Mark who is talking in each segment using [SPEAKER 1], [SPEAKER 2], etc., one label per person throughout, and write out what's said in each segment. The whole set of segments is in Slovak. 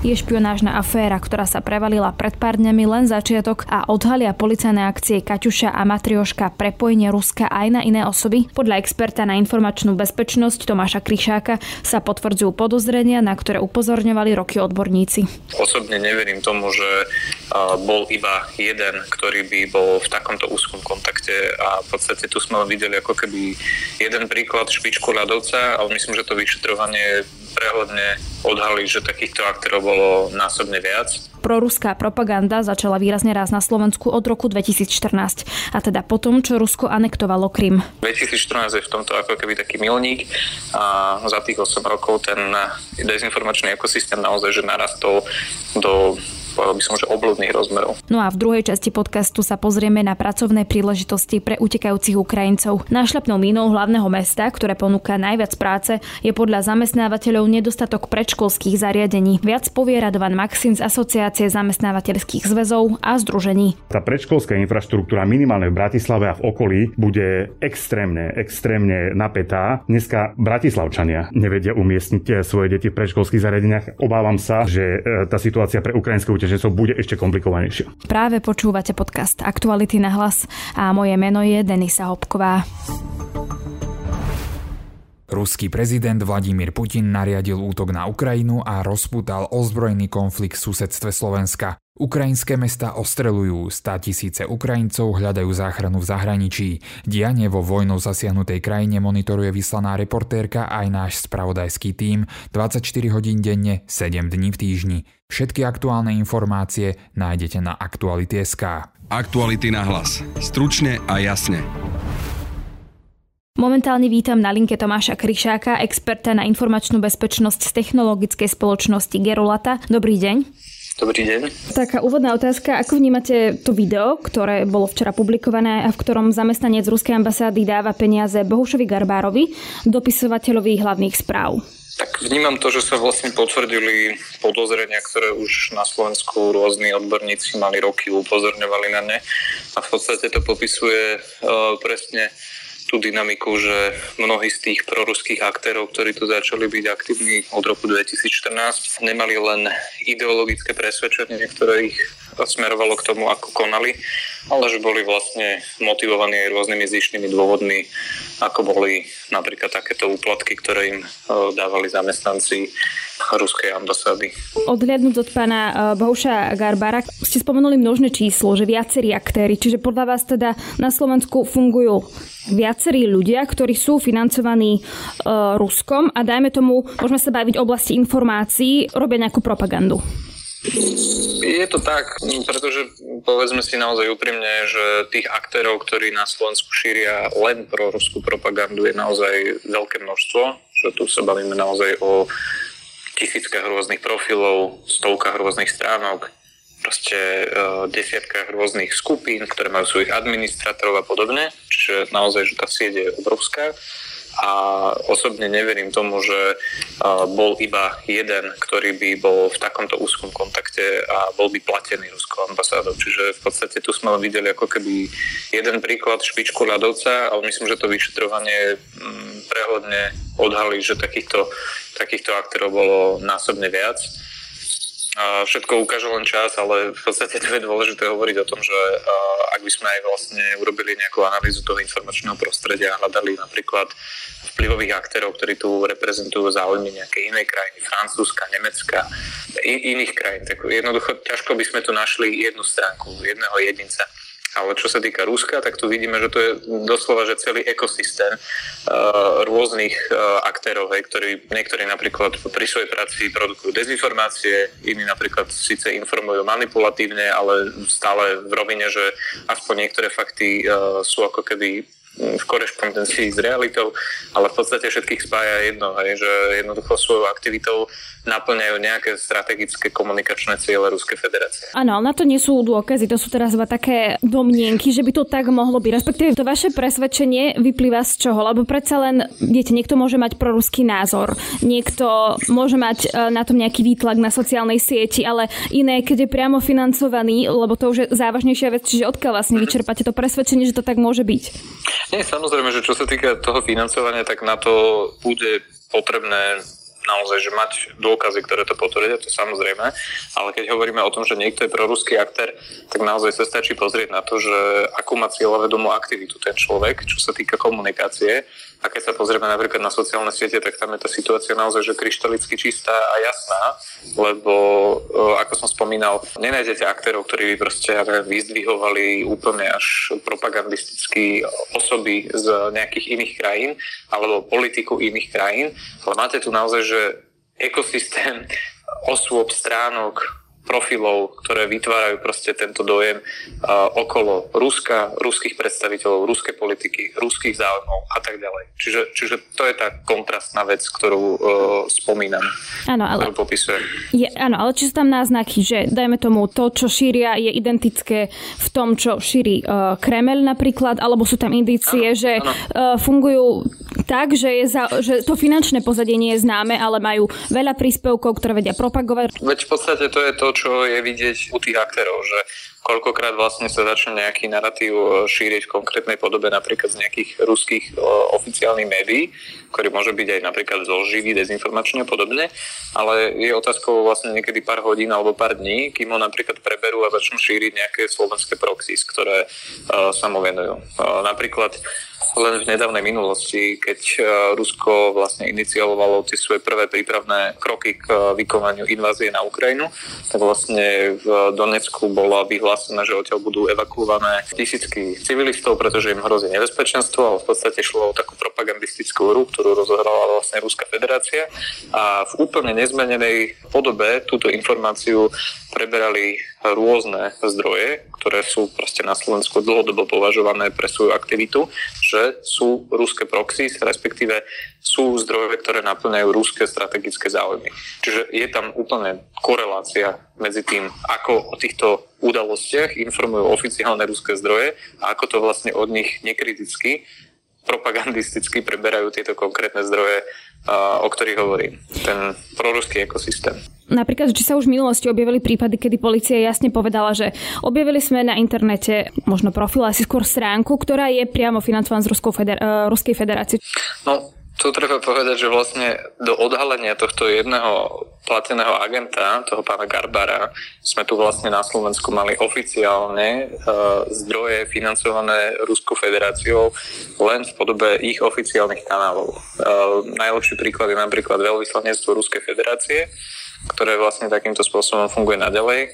[SPEAKER 1] je špionážna aféra, ktorá sa prevalila pred pár dňami len začiatok a odhalia policajné akcie Kaťuša a Matrioška prepojenie Ruska aj na iné osoby. Podľa experta na informačnú bezpečnosť Tomáša Kryšáka sa potvrdzujú podozrenia, na ktoré upozorňovali roky odborníci.
[SPEAKER 2] Osobne neverím tomu, že bol iba jeden, ktorý by bol v takomto úzkom kontakte a v podstate tu sme videli ako keby jeden príklad špičku ľadovca, ale myslím, že to vyšetrovanie prehľadne odhalí, že takýchto aktérov bolo násobne viac.
[SPEAKER 1] Proruská propaganda začala výrazne raz na Slovensku od roku 2014, a teda potom, čo Rusko anektovalo Krym.
[SPEAKER 2] 2014 je v tomto ako keby taký milník a za tých 8 rokov ten dezinformačný ekosystém naozaj že narastol do povedal by som, že obludných rozmerov.
[SPEAKER 1] No a v druhej časti podcastu sa pozrieme na pracovné príležitosti pre utekajúcich Ukrajincov. Nášľapnou mínou hlavného mesta, ktoré ponúka najviac práce, je podľa zamestnávateľov nedostatok predškolských zariadení. Viac povie Radovan Maxim z Asociácie zamestnávateľských zväzov a združení.
[SPEAKER 3] Tá predškolská infraštruktúra minimálne v Bratislave a v okolí bude extrémne, extrémne napätá. Dneska Bratislavčania nevedia umiestniť svoje deti v predškolských zariadeniach. Obávam sa, že e, tá situácia pre ukrajinské súťažencov bude ešte komplikovanejšia.
[SPEAKER 1] Práve počúvate podcast Aktuality na hlas a moje meno je Denisa Hopková.
[SPEAKER 4] Ruský prezident Vladimír Putin nariadil útok na Ukrajinu a rozputal ozbrojený konflikt v susedstve Slovenska. Ukrajinské mesta ostrelujú, stá tisíce Ukrajincov hľadajú záchranu v zahraničí. Dianie vo vojnou zasiahnutej krajine monitoruje vyslaná reportérka aj náš spravodajský tím 24 hodín denne, 7 dní v týždni. Všetky aktuálne informácie nájdete na Aktuality.sk.
[SPEAKER 5] Aktuality na hlas. Stručne a jasne.
[SPEAKER 1] Momentálne vítam na linke Tomáša Kryšáka, experta na informačnú bezpečnosť z technologickej spoločnosti Gerolata. Dobrý deň.
[SPEAKER 2] Dobrý deň.
[SPEAKER 1] Taká úvodná otázka, ako vnímate to video, ktoré bolo včera publikované a v ktorom zamestnanec Ruskej ambasády dáva peniaze Bohušovi Garbárovi, dopisovateľovi hlavných správ?
[SPEAKER 2] Tak vnímam to, že sa vlastne potvrdili podozrenia, ktoré už na Slovensku rôzni odborníci mali roky, upozorňovali na ne. A v podstate to popisuje uh, presne tú dynamiku, že mnohí z tých proruských aktérov, ktorí tu začali byť aktívni od roku 2014, nemali len ideologické presvedčenie, ktoré ich smerovalo k tomu, ako konali, ale že boli vlastne motivovaní aj rôznymi zišnými dôvodmi, ako boli napríklad takéto úplatky, ktoré im e, dávali zamestnanci ruskej ambasády.
[SPEAKER 1] Odhľadnúť od pána e, Bohuša Garbara, ste spomenuli množné číslo, že viacerí aktéry, čiže podľa vás teda na Slovensku fungujú viacerí ľudia, ktorí sú financovaní uh, Ruskom a dajme tomu, môžeme sa baviť oblasti informácií, robia nejakú propagandu.
[SPEAKER 2] Je to tak, pretože povedzme si naozaj úprimne, že tých aktérov, ktorí na Slovensku šíria len pro ruskú propagandu je naozaj veľké množstvo, že tu sa bavíme naozaj o tisíckach rôznych profilov, stovkách rôznych stránok, proste uh, desiatkách rôznych skupín, ktoré majú svojich administratorov a podobne, čiže naozaj, že tá sieť je obrovská a osobne neverím tomu, že bol iba jeden, ktorý by bol v takomto úzkom kontakte a bol by platený ruskou ambasádou. Čiže v podstate tu sme videli ako keby jeden príklad špičku ľadovca, ale myslím, že to vyšetrovanie mm, prehľadne odhalí, že takýchto, takýchto aktérov bolo násobne viac všetko ukáže len čas, ale v podstate to je dôležité hovoriť o tom, že ak by sme aj vlastne urobili nejakú analýzu toho informačného prostredia a hľadali napríklad vplyvových aktérov, ktorí tu reprezentujú záujmy nejakej inej krajiny, Francúzska, Nemecka, in, iných krajín, tak jednoducho ťažko by sme tu našli jednu stránku, jedného jedinca. Ale čo sa týka Ruska, tak tu vidíme, že to je doslova že celý ekosystém uh, rôznych uh, aktérov, hej, ktorí niektorí napríklad pri svojej práci produkujú dezinformácie, iní napríklad síce informujú manipulatívne, ale stále v rovine, že aspoň niektoré fakty uh, sú ako keby v korešpondencii s realitou, ale v podstate všetkých spája jedno, hej, že jednoducho svojou aktivitou naplňajú nejaké strategické komunikačné ciele Ruskej federácie.
[SPEAKER 1] Áno, ale na to nie sú dôkazy, to sú teraz iba také domnienky, že by to tak mohlo byť. Respektíve to vaše presvedčenie vyplýva z čoho? Lebo predsa len, viete, niekto môže mať proruský názor, niekto môže mať e, na tom nejaký výtlak na sociálnej sieti, ale iné, keď je priamo financovaný, lebo to už je závažnejšia vec, čiže odkiaľ vlastne vyčerpáte to presvedčenie, že to tak môže byť?
[SPEAKER 2] Nie, samozrejme, že čo sa týka toho financovania, tak na to bude potrebné naozaj, že mať dôkazy, ktoré to potvrdia, to samozrejme, ale keď hovoríme o tom, že niekto je proruský aktér, tak naozaj sa stačí pozrieť na to, že akú má cieľavedomú aktivitu ten človek, čo sa týka komunikácie a keď sa pozrieme napríklad na sociálne siete, tak tam je tá situácia naozaj že kryštalicky čistá a jasná, lebo ako som spomínal, nenájdete aktérov, ktorí by proste vyzdvihovali úplne až propagandisticky osoby z nejakých iných krajín alebo politiku iných krajín, ale máte tu naozaj, že ekosystém osôb, stránok, profilov, ktoré vytvárajú proste tento dojem uh, okolo Ruska, ruských predstaviteľov, ruskej politiky, ruských záujmov a tak ďalej. Čiže, čiže to je tá kontrastná vec, ktorú uh, spomínam.
[SPEAKER 1] Áno, ale. Je, áno, ale či sú tam náznaky, že dajme tomu to, čo šíria, je identické v tom, čo šíri uh, Kremel napríklad, alebo sú tam indície, áno, že áno. Uh, fungujú tak, že, je za, že to finančné pozadie nie je známe, ale majú veľa príspevkov, ktoré vedia propagovať.
[SPEAKER 2] Veď v podstate to je to, čo je vidieť u tých aktérov, že koľkokrát vlastne sa začne nejaký narratív e, šíriť v konkrétnej podobe napríklad z nejakých ruských e, oficiálnych médií, ktorý môže byť aj napríklad zoživý, dezinformačný a podobne, ale je otázkou vlastne niekedy pár hodín alebo pár dní, kým ho napríklad preberú a začnú šíriť nejaké slovenské proxys, ktoré uh, sa mu venujú. Uh, napríklad len v nedávnej minulosti, keď e, Rusko vlastne iniciovalo tie svoje prvé prípravné kroky k e, vykonaniu invázie na Ukrajinu, tak vlastne v Donecku bola vyhlásená, že odtiaľ budú evakuované tisícky civilistov, pretože im hrozí nebezpečenstvo, ale v podstate šlo o takú propagandistickú hru, ktorú rozohrala vlastne Ruská federácia a v úplne nezmenenej podobe túto informáciu preberali rôzne zdroje, ktoré sú proste na Slovensku dlhodobo považované pre svoju aktivitu, že sú ruské proxy, respektíve sú zdroje, ktoré naplňajú ruské strategické záujmy. Čiže je tam úplne korelácia medzi tým, ako o týchto udalostiach informujú oficiálne ruské zdroje a ako to vlastne od nich nekriticky propagandisticky preberajú tieto konkrétne zdroje, o ktorých hovorím. Ten proruský ekosystém.
[SPEAKER 1] Napríklad, či sa už v minulosti objavili prípady, kedy policia jasne povedala, že objavili sme na internete možno profil, asi skôr stránku, ktorá je priamo financovaná z Ruskou feder- uh, Ruskej federácie.
[SPEAKER 2] No, tu treba povedať, že vlastne do odhalenia tohto jedného plateného agenta, toho pána Garbara, sme tu vlastne na Slovensku mali oficiálne uh, zdroje financované Ruskou federáciou len v podobe ich oficiálnych kanálov. Uh, najlepší príklad je napríklad veľvyslanectvo Ruskej federácie, ktoré vlastne takýmto spôsobom funguje naďalej.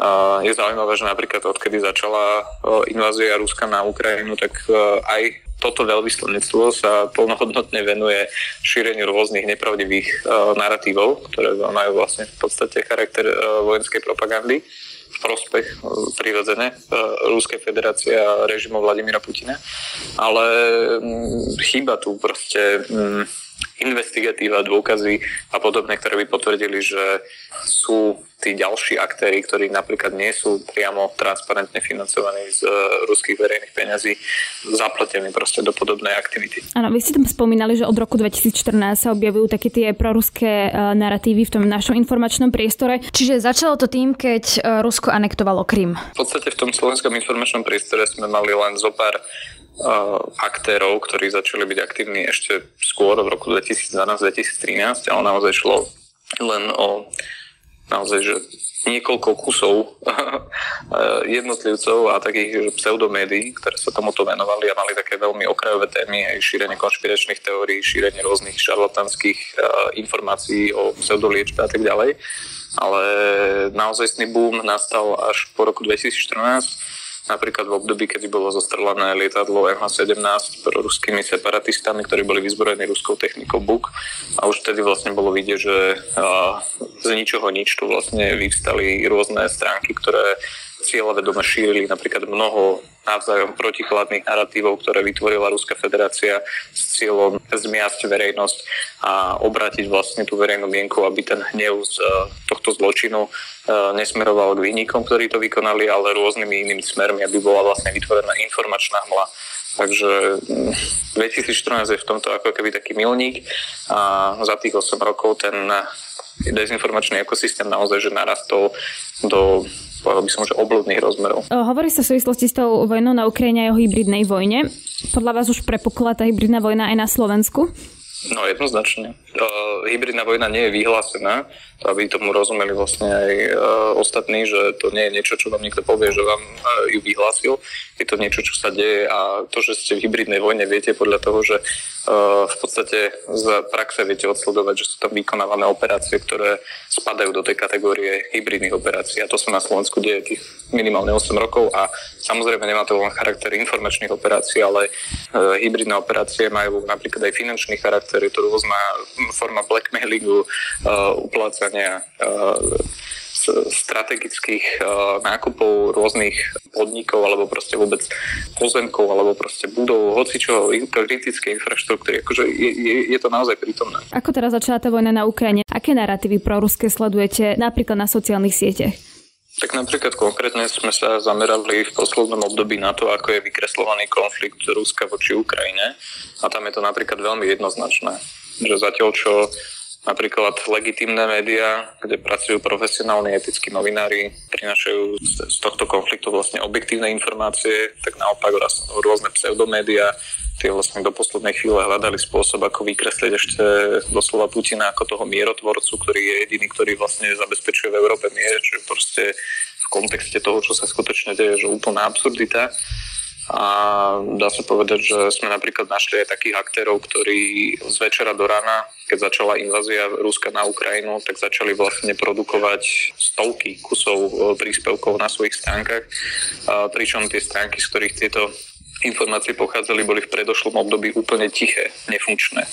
[SPEAKER 2] Uh, je zaujímavé, že napríklad odkedy začala invázia Ruska na Ukrajinu, tak aj toto veľvyslanectvo sa plnohodnotne venuje šíreniu rôznych nepravdivých uh, narratívov, ktoré majú vlastne v podstate charakter uh, vojenskej propagandy v prospech uh, prirodzene Ruskej federácie a režimu Vladimíra Putina. Ale um, chýba tu proste um, investigatíva, dôkazy a podobné, ktoré by potvrdili, že sú tí ďalší aktéry, ktorí napríklad nie sú priamo transparentne financovaní z e, ruských verejných peňazí, zapletení proste do podobnej aktivity.
[SPEAKER 1] Áno, vy ste tam spomínali, že od roku 2014 sa objavujú také tie proruské e, narratívy v tom našom informačnom priestore. Čiže začalo to tým, keď e, Rusko anektovalo Krym.
[SPEAKER 2] V podstate v tom slovenskom informačnom priestore sme mali len zo pár aktérov, ktorí začali byť aktívni ešte skôr v roku 2012-2013, ale naozaj šlo len o naozaj, že niekoľko kusov jednotlivcov a takých pseudomédií, ktoré sa tomuto venovali a mali také veľmi okrajové témy, aj šírenie konšpiračných teórií, šírenie rôznych šarlatanských informácií o pseudoliečbe a tak ďalej. Ale naozajstný boom nastal až po roku 2014 napríklad v období, kedy bolo zostrelené lietadlo MH17 ruskými separatistami, ktorí boli vyzbrojení ruskou technikou BUK. A už vtedy vlastne bolo vidieť, že z ničoho nič tu vlastne vyvstali rôzne stránky, ktoré cieľavedome šírili napríklad mnoho navzájom protikladných narratívov, ktoré vytvorila Ruská federácia s cieľom zmiasť verejnosť a obrátiť vlastne tú verejnú mienku, aby ten hnev z e, tohto zločinu e, nesmeroval k výnikom, ktorí to vykonali, ale rôznymi inými smermi, aby bola vlastne vytvorená informačná hmla. Takže 2014 mm, je v tomto ako keby taký milník a za tých 8 rokov ten dezinformačný ekosystém naozaj že narastol do povedal by som, že obludných rozmerov.
[SPEAKER 1] Hovorí sa v súvislosti s tou vojnou na Ukrajine aj o hybridnej vojne. Podľa vás už prepukla tá hybridná vojna aj na Slovensku?
[SPEAKER 2] No jednoznačne. Uh, hybridná vojna nie je vyhlásená, aby tomu rozumeli vlastne aj uh, ostatní, že to nie je niečo, čo vám niekto povie, že vám uh, ju vyhlásil. Je to niečo, čo sa deje a to, že ste v hybridnej vojne, viete podľa toho, že v podstate z praxe viete odsledovať, že sú tam vykonávané operácie, ktoré spadajú do tej kategórie hybridných operácií. A to sa na Slovensku deje tých minimálne 8 rokov. A samozrejme nemá to len charakter informačných operácií, ale uh, hybridné operácie majú napríklad aj finančný charakter, je to rôzna forma blackmailingu, uh, uplácania strategických uh, nákupov rôznych podnikov alebo proste vôbec pozemkov alebo proste budov, hocičo kritické infraštruktúry. Akože je, je, je to naozaj prítomné.
[SPEAKER 1] Ako teraz začala tá vojna na Ukrajine? Aké narratívy proruské sledujete napríklad na sociálnych sieťach?
[SPEAKER 2] Tak napríklad konkrétne sme sa zamerali v poslednom období na to, ako je vykreslovaný konflikt Ruska voči Ukrajine a tam je to napríklad veľmi jednoznačné, že zatiaľ čo napríklad legitimné médiá, kde pracujú profesionálni etickí novinári, prinašajú z tohto konfliktu vlastne objektívne informácie, tak naopak rôzne pseudomédiá tie vlastne do poslednej chvíle hľadali spôsob, ako vykresliť ešte doslova Putina ako toho mierotvorcu, ktorý je jediný, ktorý vlastne zabezpečuje v Európe mier, čo proste v kontexte toho, čo sa skutočne deje, že úplná absurdita. A dá sa povedať, že sme napríklad našli aj takých aktérov, ktorí z večera do rána, keď začala invázia Ruska na Ukrajinu, tak začali vlastne produkovať stovky kusov príspevkov na svojich stránkach, pričom tie stránky, z ktorých tieto informácie pochádzali, boli v predošlom období úplne tiché, nefunkčné.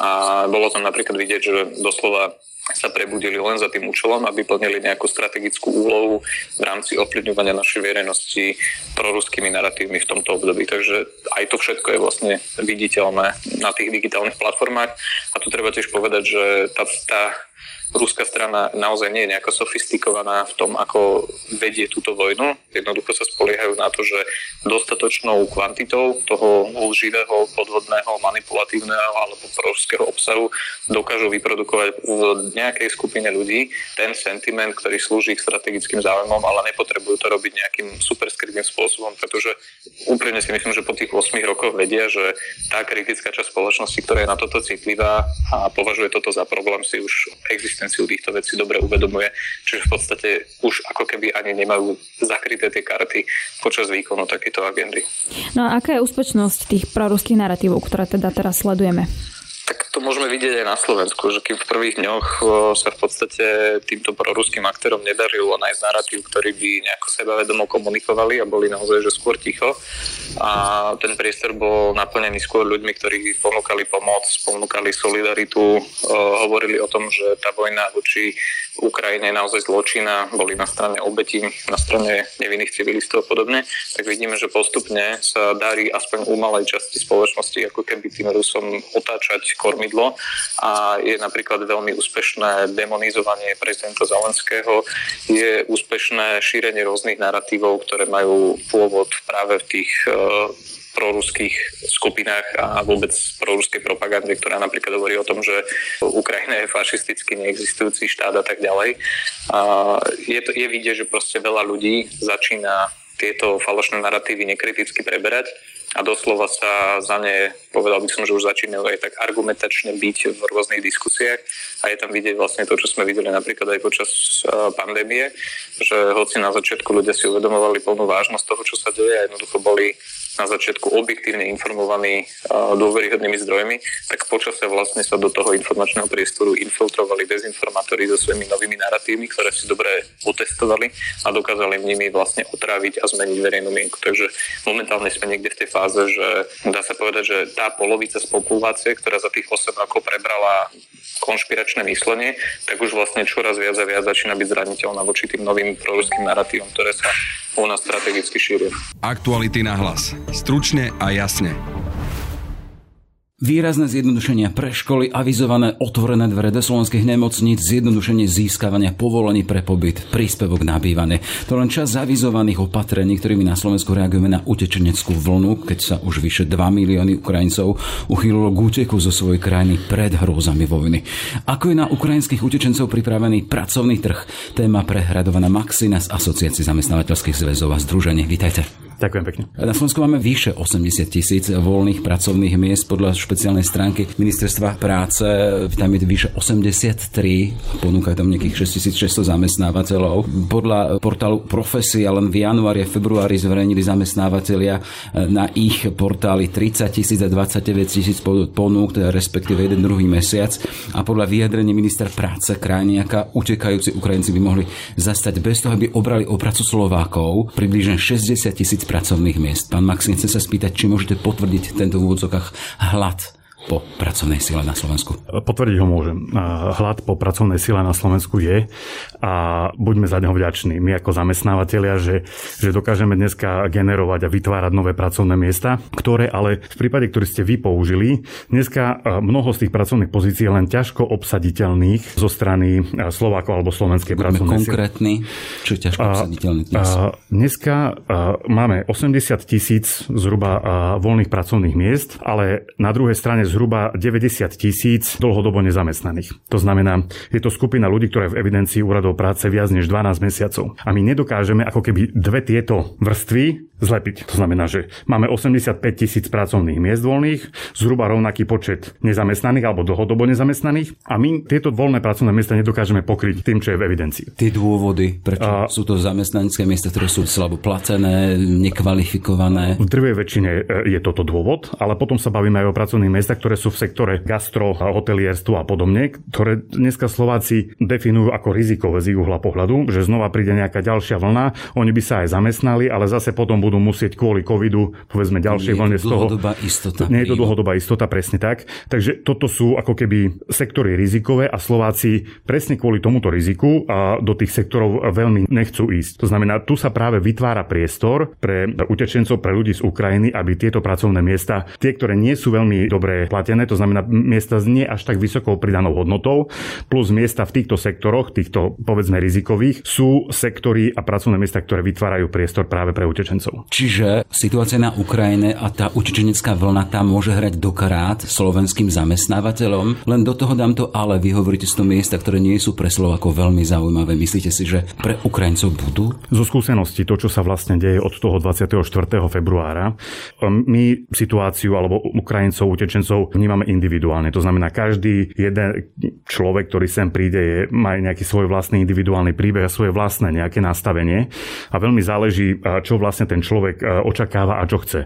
[SPEAKER 2] A bolo tam napríklad vidieť, že doslova sa prebudili len za tým účelom, aby plnili nejakú strategickú úlohu v rámci ovplyvňovania našej verejnosti proruskými narratívmi v tomto období. Takže aj to všetko je vlastne viditeľné na tých digitálnych platformách. A tu treba tiež povedať, že tá, tá ruská strana naozaj nie je nejako sofistikovaná v tom, ako vedie túto vojnu. Jednoducho sa spoliehajú na to, že dostatočnou kvantitou toho živého, podvodného, manipulatívneho alebo proruského obsahu dokážu vyprodukovať v nejakej skupine ľudí ten sentiment, ktorý slúži ich strategickým záujmom, ale nepotrebujú to robiť nejakým super skrytým spôsobom, pretože úprimne si myslím, že po tých 8 rokoch vedia, že tá kritická časť spoločnosti, ktorá je na toto citlivá a považuje toto za problém, si už existenciu týchto vecí dobre uvedomuje, čiže v podstate už ako keby ani nemajú zakryté tie karty počas výkonu takéto agendy.
[SPEAKER 1] No a aká je úspešnosť tých proruských narratívov, ktoré teda teraz sledujeme?
[SPEAKER 2] To môžeme vidieť aj na Slovensku, že kým v prvých dňoch sa v podstate týmto proruským aktérom nedarilo nájsť narratív, ktorý by nejako sebavedomo komunikovali a boli naozaj že skôr ticho. A ten priestor bol naplnený skôr ľuďmi, ktorí ponúkali pomoc, ponúkali solidaritu, hovorili o tom, že tá vojna voči Ukrajine je naozaj zločina, boli na strane obetí, na strane nevinných civilistov a podobne, tak vidíme, že postupne sa darí aspoň u malej časti spoločnosti ako keby tým Rusom otáčať kormidlo a je napríklad veľmi úspešné demonizovanie prezidenta Zelenského, je úspešné šírenie rôznych narratívov, ktoré majú pôvod práve v tých eh, proruských skupinách a vôbec proruskej propagande, ktorá napríklad hovorí o tom, že Ukrajina je fašisticky neexistujúci štát a tak ďalej. A je, to, je vidieť, že proste veľa ľudí začína tieto falošné narratívy nekriticky preberať a doslova sa za ne, povedal by som, že už začínajú aj tak argumentačne byť v rôznych diskusiách. A je tam vidieť vlastne to, čo sme videli napríklad aj počas pandémie, že hoci na začiatku ľudia si uvedomovali plnú vážnosť toho, čo sa deje a jednoducho boli na začiatku objektívne informovaní dôveryhodnými zdrojmi, tak počasia vlastne sa do toho informačného priestoru infiltrovali dezinformátori so svojimi novými narratívmi, ktoré si dobre otestovali a dokázali nimi vlastne otráviť a zmeniť verejnú mienku. Takže momentálne sme niekde v tej fáze, že dá sa povedať, že tá polovica z populácie, ktorá za tých 8 rokov prebrala konšpiračné myslenie, tak už vlastne čoraz viac a viac začína byť zraniteľná voči tým novým proruským narratívom, ktoré sa u nás strategicky šíria.
[SPEAKER 5] Aktuality na hlas. Stručne a jasne.
[SPEAKER 6] Výrazné zjednodušenia pre školy, avizované otvorené dvere do slovenských nemocníc, zjednodušenie získavania povolení pre pobyt, príspevok na bývanie. To len čas zavizovaných opatrení, ktorými na Slovensku reagujeme na utečeneckú vlnu, keď sa už vyše 2 milióny Ukrajincov uchýlilo k úteku zo svojej krajiny pred hrôzami vojny. Ako je na ukrajinských utečencov pripravený pracovný trh? Téma prehradovaná Maxina z Asociácie zamestnávateľských zväzov a združení. Vítajte.
[SPEAKER 3] Ďakujem pekne.
[SPEAKER 6] Na Slovensku máme vyše 80 tisíc voľných pracovných miest podľa špeciálnej stránky Ministerstva práce. Tam je vyše 83, ponúkajú tam nejakých 6600 zamestnávateľov. Podľa portálu Profesia len v januári a februári zverejnili zamestnávateľia na ich portáli 30 tisíc a 29 tisíc ponúk, teda respektíve jeden druhý mesiac. A podľa vyjadrenia ministra práce Krajniaka utekajúci Ukrajinci by mohli zastať bez toho, aby obrali o prácu Slovákov približne 60 tisíc pracovných miest. Pán Maxim, chcem sa spýtať, či môžete potvrdiť tento v úvodzokách hlad po pracovnej sile na Slovensku?
[SPEAKER 3] Potvrdiť ho môžem. Hlad po pracovnej sile na Slovensku je a buďme za neho vďační. My ako zamestnávateľia, že, že dokážeme dneska generovať a vytvárať nové pracovné miesta, ktoré ale v prípade, ktorý ste vy použili, dneska mnoho z tých pracovných pozícií je len ťažko obsaditeľných zo strany Slovákov alebo slovenskej
[SPEAKER 6] Buďme
[SPEAKER 3] pracovnej
[SPEAKER 6] konkrétny, čo je ťažko obsaditeľný dnes?
[SPEAKER 3] Dneska máme 80 tisíc zhruba voľných pracovných miest, ale na druhej strane zhruba 90 tisíc dlhodobo nezamestnaných. To znamená, je to skupina ľudí, ktoré v evidencii úradov práce viac než 12 mesiacov. A my nedokážeme ako keby dve tieto vrstvy zlepiť. To znamená, že máme 85 tisíc pracovných miest voľných, zhruba rovnaký počet nezamestnaných alebo dlhodobo nezamestnaných a my tieto voľné pracovné miesta nedokážeme pokryť tým, čo je v evidencii.
[SPEAKER 6] Tie dôvody, prečo a... sú to zamestnanecké miesta, ktoré sú slabo platené, nekvalifikované?
[SPEAKER 3] V drvej väčšine e, je toto dôvod, ale potom sa bavíme aj o pracovných miestach, ktoré sú v sektore gastro, hotelierstvo a podobne, ktoré dneska Slováci definujú ako rizikové z ich uhla pohľadu, že znova príde nejaká ďalšia vlna, oni by sa aj zamestnali, ale zase potom budú musieť kvôli covidu, povedzme ďalšej vlne z toho.
[SPEAKER 6] Istota,
[SPEAKER 3] nie je to dlhodobá istota, presne tak. Takže toto sú ako keby sektory rizikové a Slováci presne kvôli tomuto riziku a do tých sektorov veľmi nechcú ísť. To znamená, tu sa práve vytvára priestor pre utečencov, pre ľudí z Ukrajiny, aby tieto pracovné miesta, tie, ktoré nie sú veľmi dobre platené, to znamená miesta s nie až tak vysokou pridanou hodnotou, plus miesta v týchto sektoroch, týchto povedzme rizikových, sú sektory a pracovné miesta, ktoré vytvárajú priestor práve pre utečencov.
[SPEAKER 6] Čiže situácia na Ukrajine a tá utečenecká vlna tam môže hrať dokrát slovenským zamestnávateľom. Len do toho dám to ale, vy hovoríte z toho miesta, ktoré nie sú pre Slovakov veľmi zaujímavé. Myslíte si, že pre Ukrajincov budú?
[SPEAKER 3] Zo skúsenosti, to, čo sa vlastne deje od toho 24. februára, my situáciu alebo Ukrajincov, utečencov vnímame individuálne. To znamená, každý jeden človek, ktorý sem príde, je, má nejaký svoj vlastný individuálny príbeh a svoje vlastné nejaké nastavenie. A veľmi záleží, čo vlastne ten človek e, očakáva a čo chce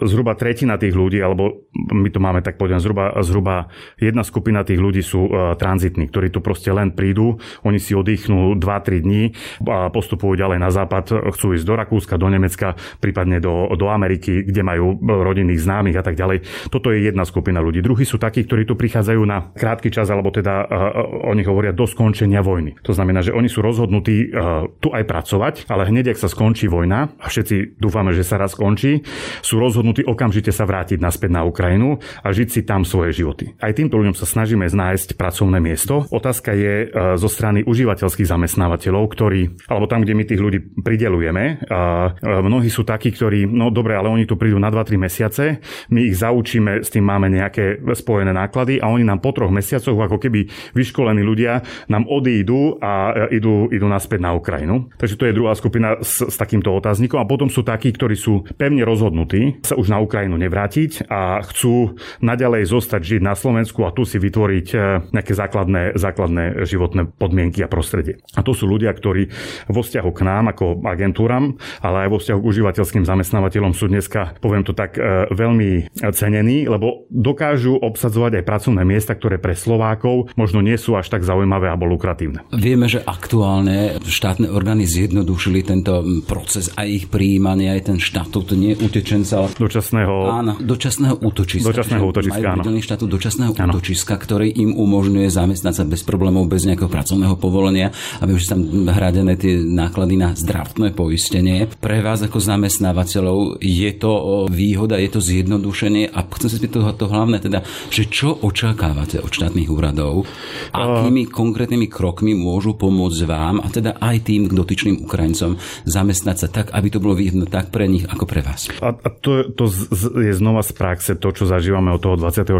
[SPEAKER 3] zhruba tretina tých ľudí, alebo my to máme tak povedať, zhruba, zhruba jedna skupina tých ľudí sú uh, tranzitní, ktorí tu proste len prídu, oni si oddychnú 2-3 dní a postupujú ďalej na západ, chcú ísť do Rakúska, do Nemecka, prípadne do, do Ameriky, kde majú rodinných známych a tak ďalej. Toto je jedna skupina ľudí. Druhí sú takí, ktorí tu prichádzajú na krátky čas, alebo teda uh, oni hovoria do skončenia vojny. To znamená, že oni sú rozhodnutí uh, tu aj pracovať, ale hneď, ak sa skončí vojna, a všetci dúfame, že sa raz skončí, sú rozhodnutí rozhodnutí okamžite sa vrátiť naspäť na Ukrajinu a žiť si tam svoje životy. Aj týmto ľuďom sa snažíme nájsť pracovné miesto. Otázka je e, zo strany užívateľských zamestnávateľov, ktorí, alebo tam, kde my tých ľudí pridelujeme, a e, mnohí sú takí, ktorí, no dobre, ale oni tu prídu na 2-3 mesiace, my ich zaučíme, s tým máme nejaké spojené náklady a oni nám po troch mesiacoch, ako keby vyškolení ľudia, nám odídu a e, idú, idú naspäť na Ukrajinu. Takže to je druhá skupina s, s takýmto otáznikom. A potom sú takí, ktorí sú pevne rozhodnutí sa už na Ukrajinu nevrátiť a chcú naďalej zostať žiť na Slovensku a tu si vytvoriť e, nejaké základné, základné životné podmienky a prostredie. A to sú ľudia, ktorí vo vzťahu k nám ako agentúram, ale aj vo vzťahu k užívateľským zamestnávateľom sú dneska, poviem to tak, e, veľmi cenení, lebo dokážu obsadzovať aj pracovné miesta, ktoré pre Slovákov možno nie sú až tak zaujímavé alebo lukratívne.
[SPEAKER 6] Vieme, že aktuálne štátne orgány zjednodušili tento proces a ich príjmanie, aj ten štatút nie utečenca, ale
[SPEAKER 3] dočasného...
[SPEAKER 6] Áno, dočasného útočiska.
[SPEAKER 3] Dočasného útočiska, áno.
[SPEAKER 6] Majú štátu dočasného áno. útočiska, ktorý im umožňuje zamestnať sa bez problémov, bez nejakého pracovného povolenia, aby už tam hradené tie náklady na zdravotné poistenie. Pre vás ako zamestnávateľov je to výhoda, je to zjednodušenie a chcem sa spýtať to, to hlavné, teda, že čo očakávate od štátnych úradov, akými uh... konkrétnymi krokmi môžu pomôcť vám a teda aj tým dotyčným Ukrajincom zamestnať sa tak, aby to bolo výhodné tak pre nich ako pre vás.
[SPEAKER 3] A, a to, to z, je znova z praxe to, čo zažívame od toho 24.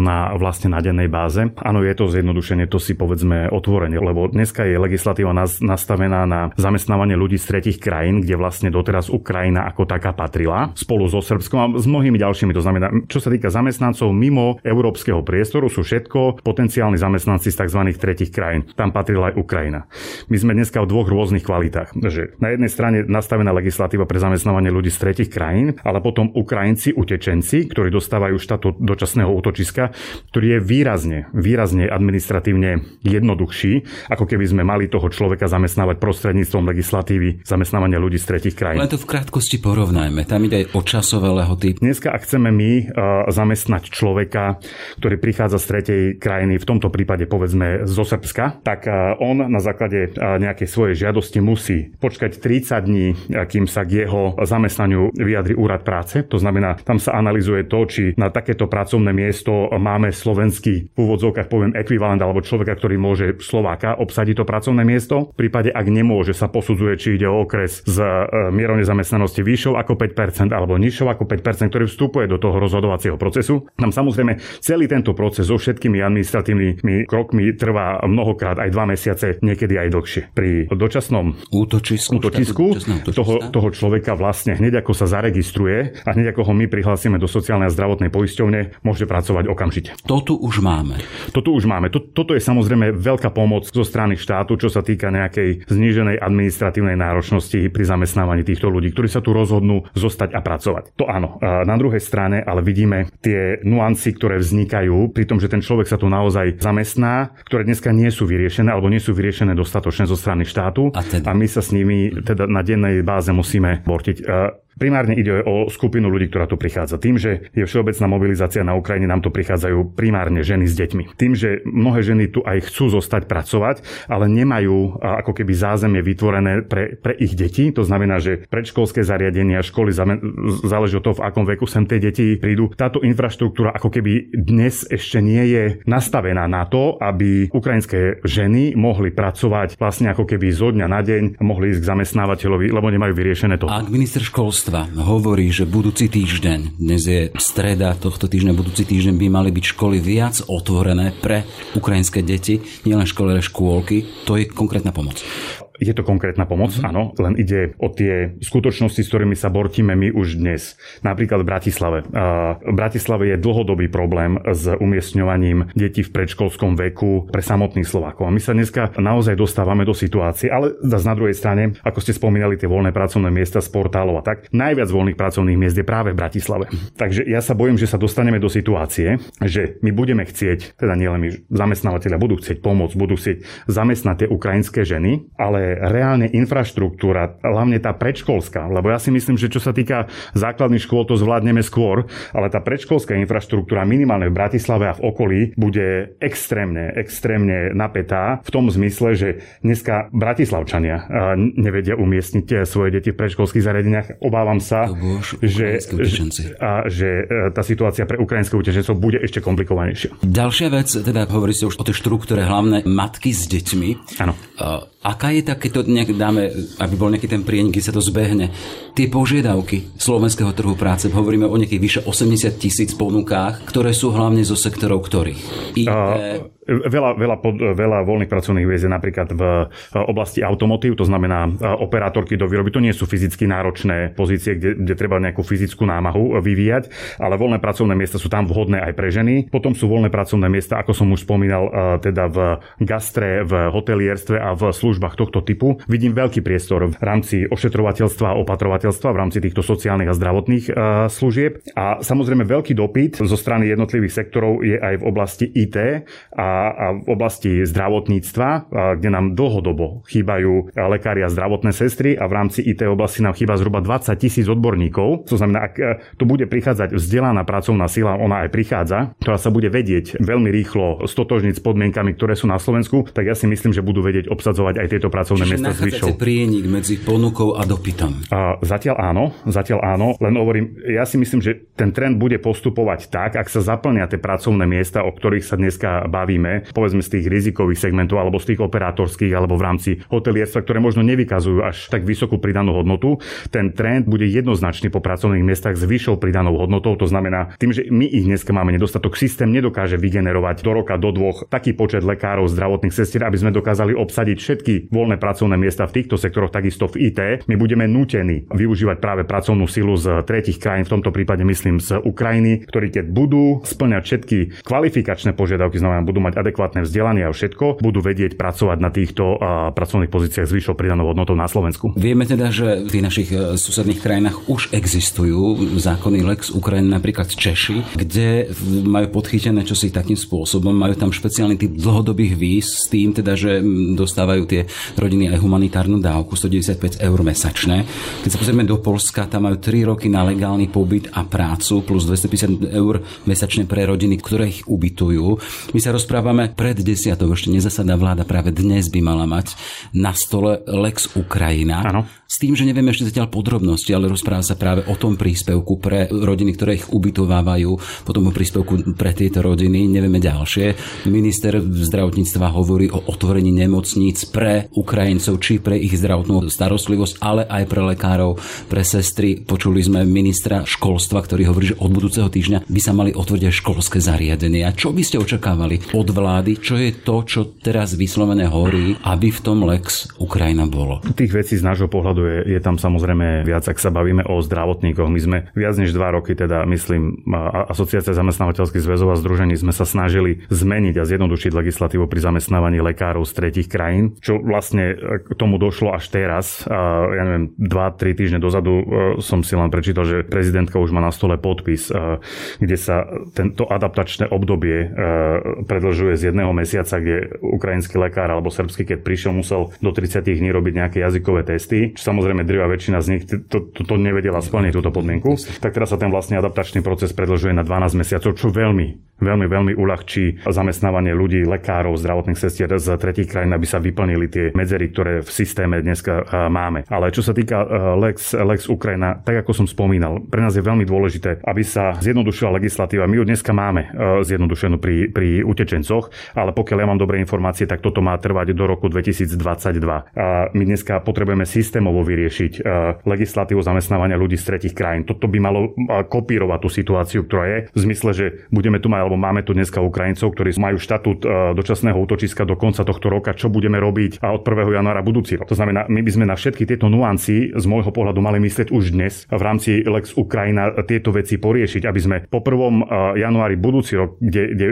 [SPEAKER 3] na vlastne na dennej báze. Áno, je to zjednodušenie, to si povedzme otvorene, lebo dneska je legislatíva nastavená na zamestnávanie ľudí z tretich krajín, kde vlastne doteraz Ukrajina ako taká patrila, spolu so Srbskom a s mnohými ďalšími. To znamená, čo sa týka zamestnancov mimo európskeho priestoru, sú všetko potenciálni zamestnanci z tzv. tretich krajín. Tam patrila aj Ukrajina. My sme dneska v dvoch rôznych kvalitách. Že na jednej strane nastavená legislatíva pre zamestnávanie ľudí z tretich krajín, ale potom Ukrajinci, utečenci, ktorí dostávajú štatút dočasného útočiska, ktorý je výrazne, výrazne administratívne jednoduchší, ako keby sme mali toho človeka zamestnávať prostredníctvom legislatívy zamestnávania ľudí z tretich krajín.
[SPEAKER 6] Len to v krátkosti porovnajme. Tam ide aj o časové lehoty.
[SPEAKER 3] Dneska, ak chceme my uh, zamestnať človeka, ktorý prichádza z tretej krajiny, v tomto prípade povedzme zo Srbska, tak uh, on na základe uh, nejakej svojej žiadosti musí počkať 30 dní, kým sa k jeho zamestnaniu vyjadri úrad práce. To znamená, tam sa analizuje to, či na takéto pracovné miesto máme slovenský v úvodzovkách poviem ekvivalent alebo človeka, ktorý môže Slováka obsadiť to pracovné miesto. V prípade, ak nemôže, sa posudzuje, či ide o okres s e, mierou nezamestnanosti vyššou ako 5% alebo nižšou ako 5%, ktorý vstupuje do toho rozhodovacieho procesu. Tam samozrejme celý tento proces so všetkými administratívnymi krokmi trvá mnohokrát aj dva mesiace, niekedy aj dlhšie. Pri dočasnom
[SPEAKER 6] útočisku,
[SPEAKER 3] útočisku toho, toho človeka vlastne hneď ako sa zaregistruje a hneď ako ho my prihlásime do sociálnej a zdravotnej poisťovne, môže pracovať okamžite.
[SPEAKER 6] To tu už máme.
[SPEAKER 3] To tu už máme. Toto je samozrejme veľká pomoc zo strany štátu, čo sa týka nejakej zníženej administratívnej náročnosti pri zamestnávaní týchto ľudí, ktorí sa tu rozhodnú zostať a pracovať. To áno. Na druhej strane ale vidíme tie nuancy, ktoré vznikajú pri tom, že ten človek sa tu naozaj zamestná, ktoré dneska nie sú vyriešené alebo nie sú vyriešené dostatočne zo strany štátu a, teda? a my sa s nimi teda na dennej báze musíme bortiť. Primárne ide o skupinu ľudí, ktorá tu prichádza. Tým, že je všeobecná mobilizácia na Ukrajine, nám tu prichádzajú primárne ženy s deťmi. Tým, že mnohé ženy tu aj chcú zostať pracovať, ale nemajú ako keby zázemie vytvorené pre, pre ich deti. To znamená, že predškolské zariadenia, školy, záleží od toho, v akom veku sem tie deti prídu. Táto infraštruktúra ako keby dnes ešte nie je nastavená na to, aby ukrajinské ženy mohli pracovať vlastne ako keby zo dňa na deň, mohli ísť k zamestnávateľovi, lebo nemajú vyriešené to.
[SPEAKER 6] Ak minister školstva školstva hovorí, že budúci týždeň, dnes je streda tohto týždňa, budúci týždeň by mali byť školy viac otvorené pre ukrajinské deti, nielen školy, ale škôlky. To je konkrétna pomoc.
[SPEAKER 3] Je to konkrétna pomoc, mm-hmm. áno, len ide o tie skutočnosti, s ktorými sa bortíme my už dnes. Napríklad v Bratislave. V Bratislave je dlhodobý problém s umiestňovaním detí v predškolskom veku pre samotných Slovákov. A my sa dneska naozaj dostávame do situácie, ale zase na druhej strane, ako ste spomínali, tie voľné pracovné miesta z portálov a tak, najviac voľných pracovných miest je práve v Bratislave. Takže ja sa bojím, že sa dostaneme do situácie, že my budeme chcieť, teda nielen my zamestnávateľia budú chcieť pomôcť, budú chcieť zamestnať tie ukrajinské ženy, ale reálne infraštruktúra, hlavne tá predškolská, lebo ja si myslím, že čo sa týka základných škôl, to zvládneme skôr, ale tá predškolská infraštruktúra minimálne v Bratislave a v okolí bude extrémne, extrémne napätá v tom zmysle, že dneska Bratislavčania nevedia umiestniť eh, svoje deti v predškolských zariadeniach. Obávam sa, že, a, že eh, tá situácia pre ukrajinské utečencov bude ešte komplikovanejšia.
[SPEAKER 6] Ďalšia vec, teda hovorí sa už o tej štruktúre hlavné matky s deťmi.
[SPEAKER 3] Áno.
[SPEAKER 6] Aká je tak, keď to nejak dáme, aby bol nejaký ten prienik, keď sa to zbehne, tie požiadavky slovenského trhu práce, hovoríme o nejakých vyše 80 tisíc ponukách, ktoré sú hlavne zo sektorov ktorých? IT,
[SPEAKER 3] Veľa, veľa, pod, veľa voľných pracovných miest je napríklad v oblasti automotív, to znamená e, operátorky do výroby. To nie sú fyzicky náročné pozície, kde, kde treba nejakú fyzickú námahu vyvíjať, ale voľné pracovné miesta sú tam vhodné aj pre ženy. Potom sú voľné pracovné miesta, ako som už spomínal, e, teda v gastre, v hotelierstve a v službách tohto typu. Vidím veľký priestor v rámci ošetrovateľstva a opatrovateľstva, v rámci týchto sociálnych a zdravotných e, služieb. A samozrejme veľký dopyt zo strany jednotlivých sektorov je aj v oblasti IT a a v oblasti zdravotníctva, kde nám dlhodobo chýbajú lekári a zdravotné sestry a v rámci IT oblasti nám chýba zhruba 20 tisíc odborníkov. To znamená, ak e, tu bude prichádzať vzdelaná pracovná sila, ona aj prichádza, ktorá sa bude vedieť veľmi rýchlo stotožniť s podmienkami, ktoré sú na Slovensku, tak ja si myslím, že budú vedieť obsadzovať aj tieto pracovné Čiže miesta zvyšou.
[SPEAKER 6] prienik medzi ponukou a dopytom.
[SPEAKER 3] A zatiaľ áno, zatiaľ áno, len hovorím, ja si myslím, že ten trend bude postupovať tak, ak sa zaplnia tie pracovné miesta, o ktorých sa dneska bavíme, najmä povedzme z tých rizikových segmentov alebo z tých operátorských alebo v rámci hotelierstva, ktoré možno nevykazujú až tak vysokú pridanú hodnotu, ten trend bude jednoznačne po pracovných miestach s vyššou pridanou hodnotou. To znamená, tým, že my ich dneska máme nedostatok, systém nedokáže vygenerovať do roka, do dvoch taký počet lekárov, zdravotných sestier, aby sme dokázali obsadiť všetky voľné pracovné miesta v týchto sektoroch, takisto v IT. My budeme nútení využívať práve pracovnú silu z tretich krajín, v tomto prípade myslím z Ukrajiny, ktorí keď budú splňať všetky kvalifikačné požiadavky, znamená budú mať adekvátne vzdelanie a všetko, budú vedieť pracovať na týchto pracovných pozíciách s vyššou pridanou hodnotou na Slovensku.
[SPEAKER 6] Vieme teda, že v tých našich e, susedných krajinách už existujú zákony Lex Ukrajiny, napríklad Češi, kde majú podchytené čosi takým spôsobom, majú tam špeciálny typ dlhodobých víz s tým teda, že dostávajú tie rodiny aj humanitárnu dávku 195 eur mesačne. Keď sa pozrieme do Polska, tam majú 3 roky na legálny pobyt a prácu plus 250 eur mesačne pre rodiny, ktoré ich ubytujú. My sa rozprávame pred desiatou, ešte nezasadá vláda, práve dnes by mala mať na stole Lex Ukrajina. Ano. S tým, že nevieme ešte zatiaľ podrobnosti, ale rozpráva sa práve o tom príspevku pre rodiny, ktoré ich ubytovávajú, potom o príspevku pre tieto rodiny, nevieme ďalšie. Minister zdravotníctva hovorí o otvorení nemocníc pre Ukrajincov, či pre ich zdravotnú starostlivosť, ale aj pre lekárov, pre sestry. Počuli sme ministra školstva, ktorý hovorí, že od budúceho týždňa by sa mali otvoriť školské zariadenia. Čo by ste očakávali od vlády? Čo je to, čo teraz vyslovené horí, aby v tom Lex Ukrajina bolo?
[SPEAKER 3] Tých vecí z nášho pohľadu je, je tam samozrejme viac, ak sa bavíme o zdravotníkoch. My sme viac než dva roky, teda myslím, Asociácia zamestnávateľských zväzov a združení sme sa snažili zmeniť a zjednodušiť legislatívu pri zamestnávaní lekárov z tretich krajín, čo vlastne k tomu došlo až teraz. Ja neviem, dva, tri týždne dozadu e, som si len prečítal, že prezidentka už má na stole podpis, e, kde sa tento adaptačné obdobie e, predlžuje z jedného mesiaca, kde ukrajinský lekár alebo srbský, keď prišiel, musel do 30 dní robiť nejaké jazykové testy, čo samozrejme drvá väčšina z nich to, to, to nevedela splniť túto podmienku, tak teraz sa ten vlastne adaptačný proces predlžuje na 12 mesiacov, čo veľmi veľmi, veľmi uľahčí zamestnávanie ľudí, lekárov, zdravotných sestier z tretich krajín, aby sa vyplnili tie medzery, ktoré v systéme dneska máme. Ale čo sa týka Lex, Lex Ukrajina, tak ako som spomínal, pre nás je veľmi dôležité, aby sa zjednodušila legislatíva. My ju dneska máme zjednodušenú pri, pri utečencoch, ale pokiaľ ja mám dobré informácie, tak toto má trvať do roku 2022. A my dneska potrebujeme systémovo vyriešiť legislatívu zamestnávania ľudí z tretich krajín. Toto by malo kopírovať tú situáciu, ktorá je v zmysle, že budeme tu mať alebo máme tu dneska Ukrajincov, ktorí majú štatút e, dočasného útočiska do konca tohto roka, čo budeme robiť od 1. januára budúci rok. To znamená, my by sme na všetky tieto nuancy z môjho pohľadu mali myslieť už dnes v rámci Lex Ukrajina tieto veci poriešiť, aby sme po 1. E, januári budúci rok, kde, kde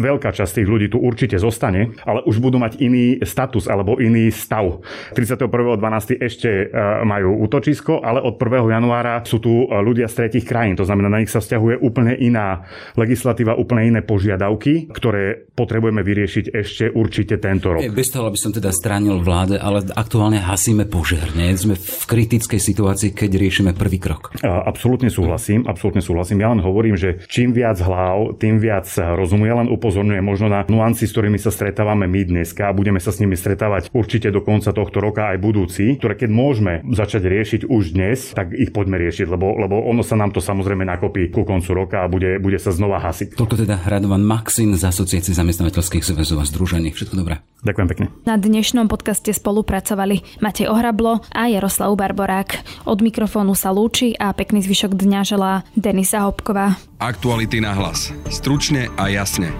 [SPEAKER 3] veľká časť tých ľudí tu určite zostane, ale už budú mať iný status alebo iný stav. 31.12. ešte e, majú útočisko, ale od 1. januára sú tu ľudia z tretich krajín. To znamená, na nich sa vzťahuje úplne iná legislatíva, úplne iné požiadavky, ktoré potrebujeme vyriešiť ešte určite tento rok.
[SPEAKER 6] Bez toho, aby som teda stránil vláde, ale aktuálne hasíme požiar. Nie? Sme v kritickej situácii, keď riešime prvý krok.
[SPEAKER 3] Absolútne súhlasím, absolútne súhlasím. Ja len hovorím, že čím viac hlav, tým viac rozumie. len upozorňujem možno na nuancy, s ktorými sa stretávame my dneska a budeme sa s nimi stretávať určite do konca tohto roka aj budúci, ktoré keď môžeme začať riešiť už dnes, tak ich poďme riešiť, lebo, lebo ono sa nám to samozrejme nakopí ku koncu roka a bude, bude sa znova hasiť.
[SPEAKER 6] Toľko teda Radovan Maxin z Asociácie zamestnávateľských zväzov a združení. Všetko dobré.
[SPEAKER 3] Ďakujem pekne.
[SPEAKER 1] Na dnešnom podcaste spolupracovali Matej Ohrablo a Jaroslav Barborák. Od mikrofónu sa lúči a pekný zvyšok dňa želá Denisa Hopková.
[SPEAKER 5] Aktuality na hlas. Stručne a jasne.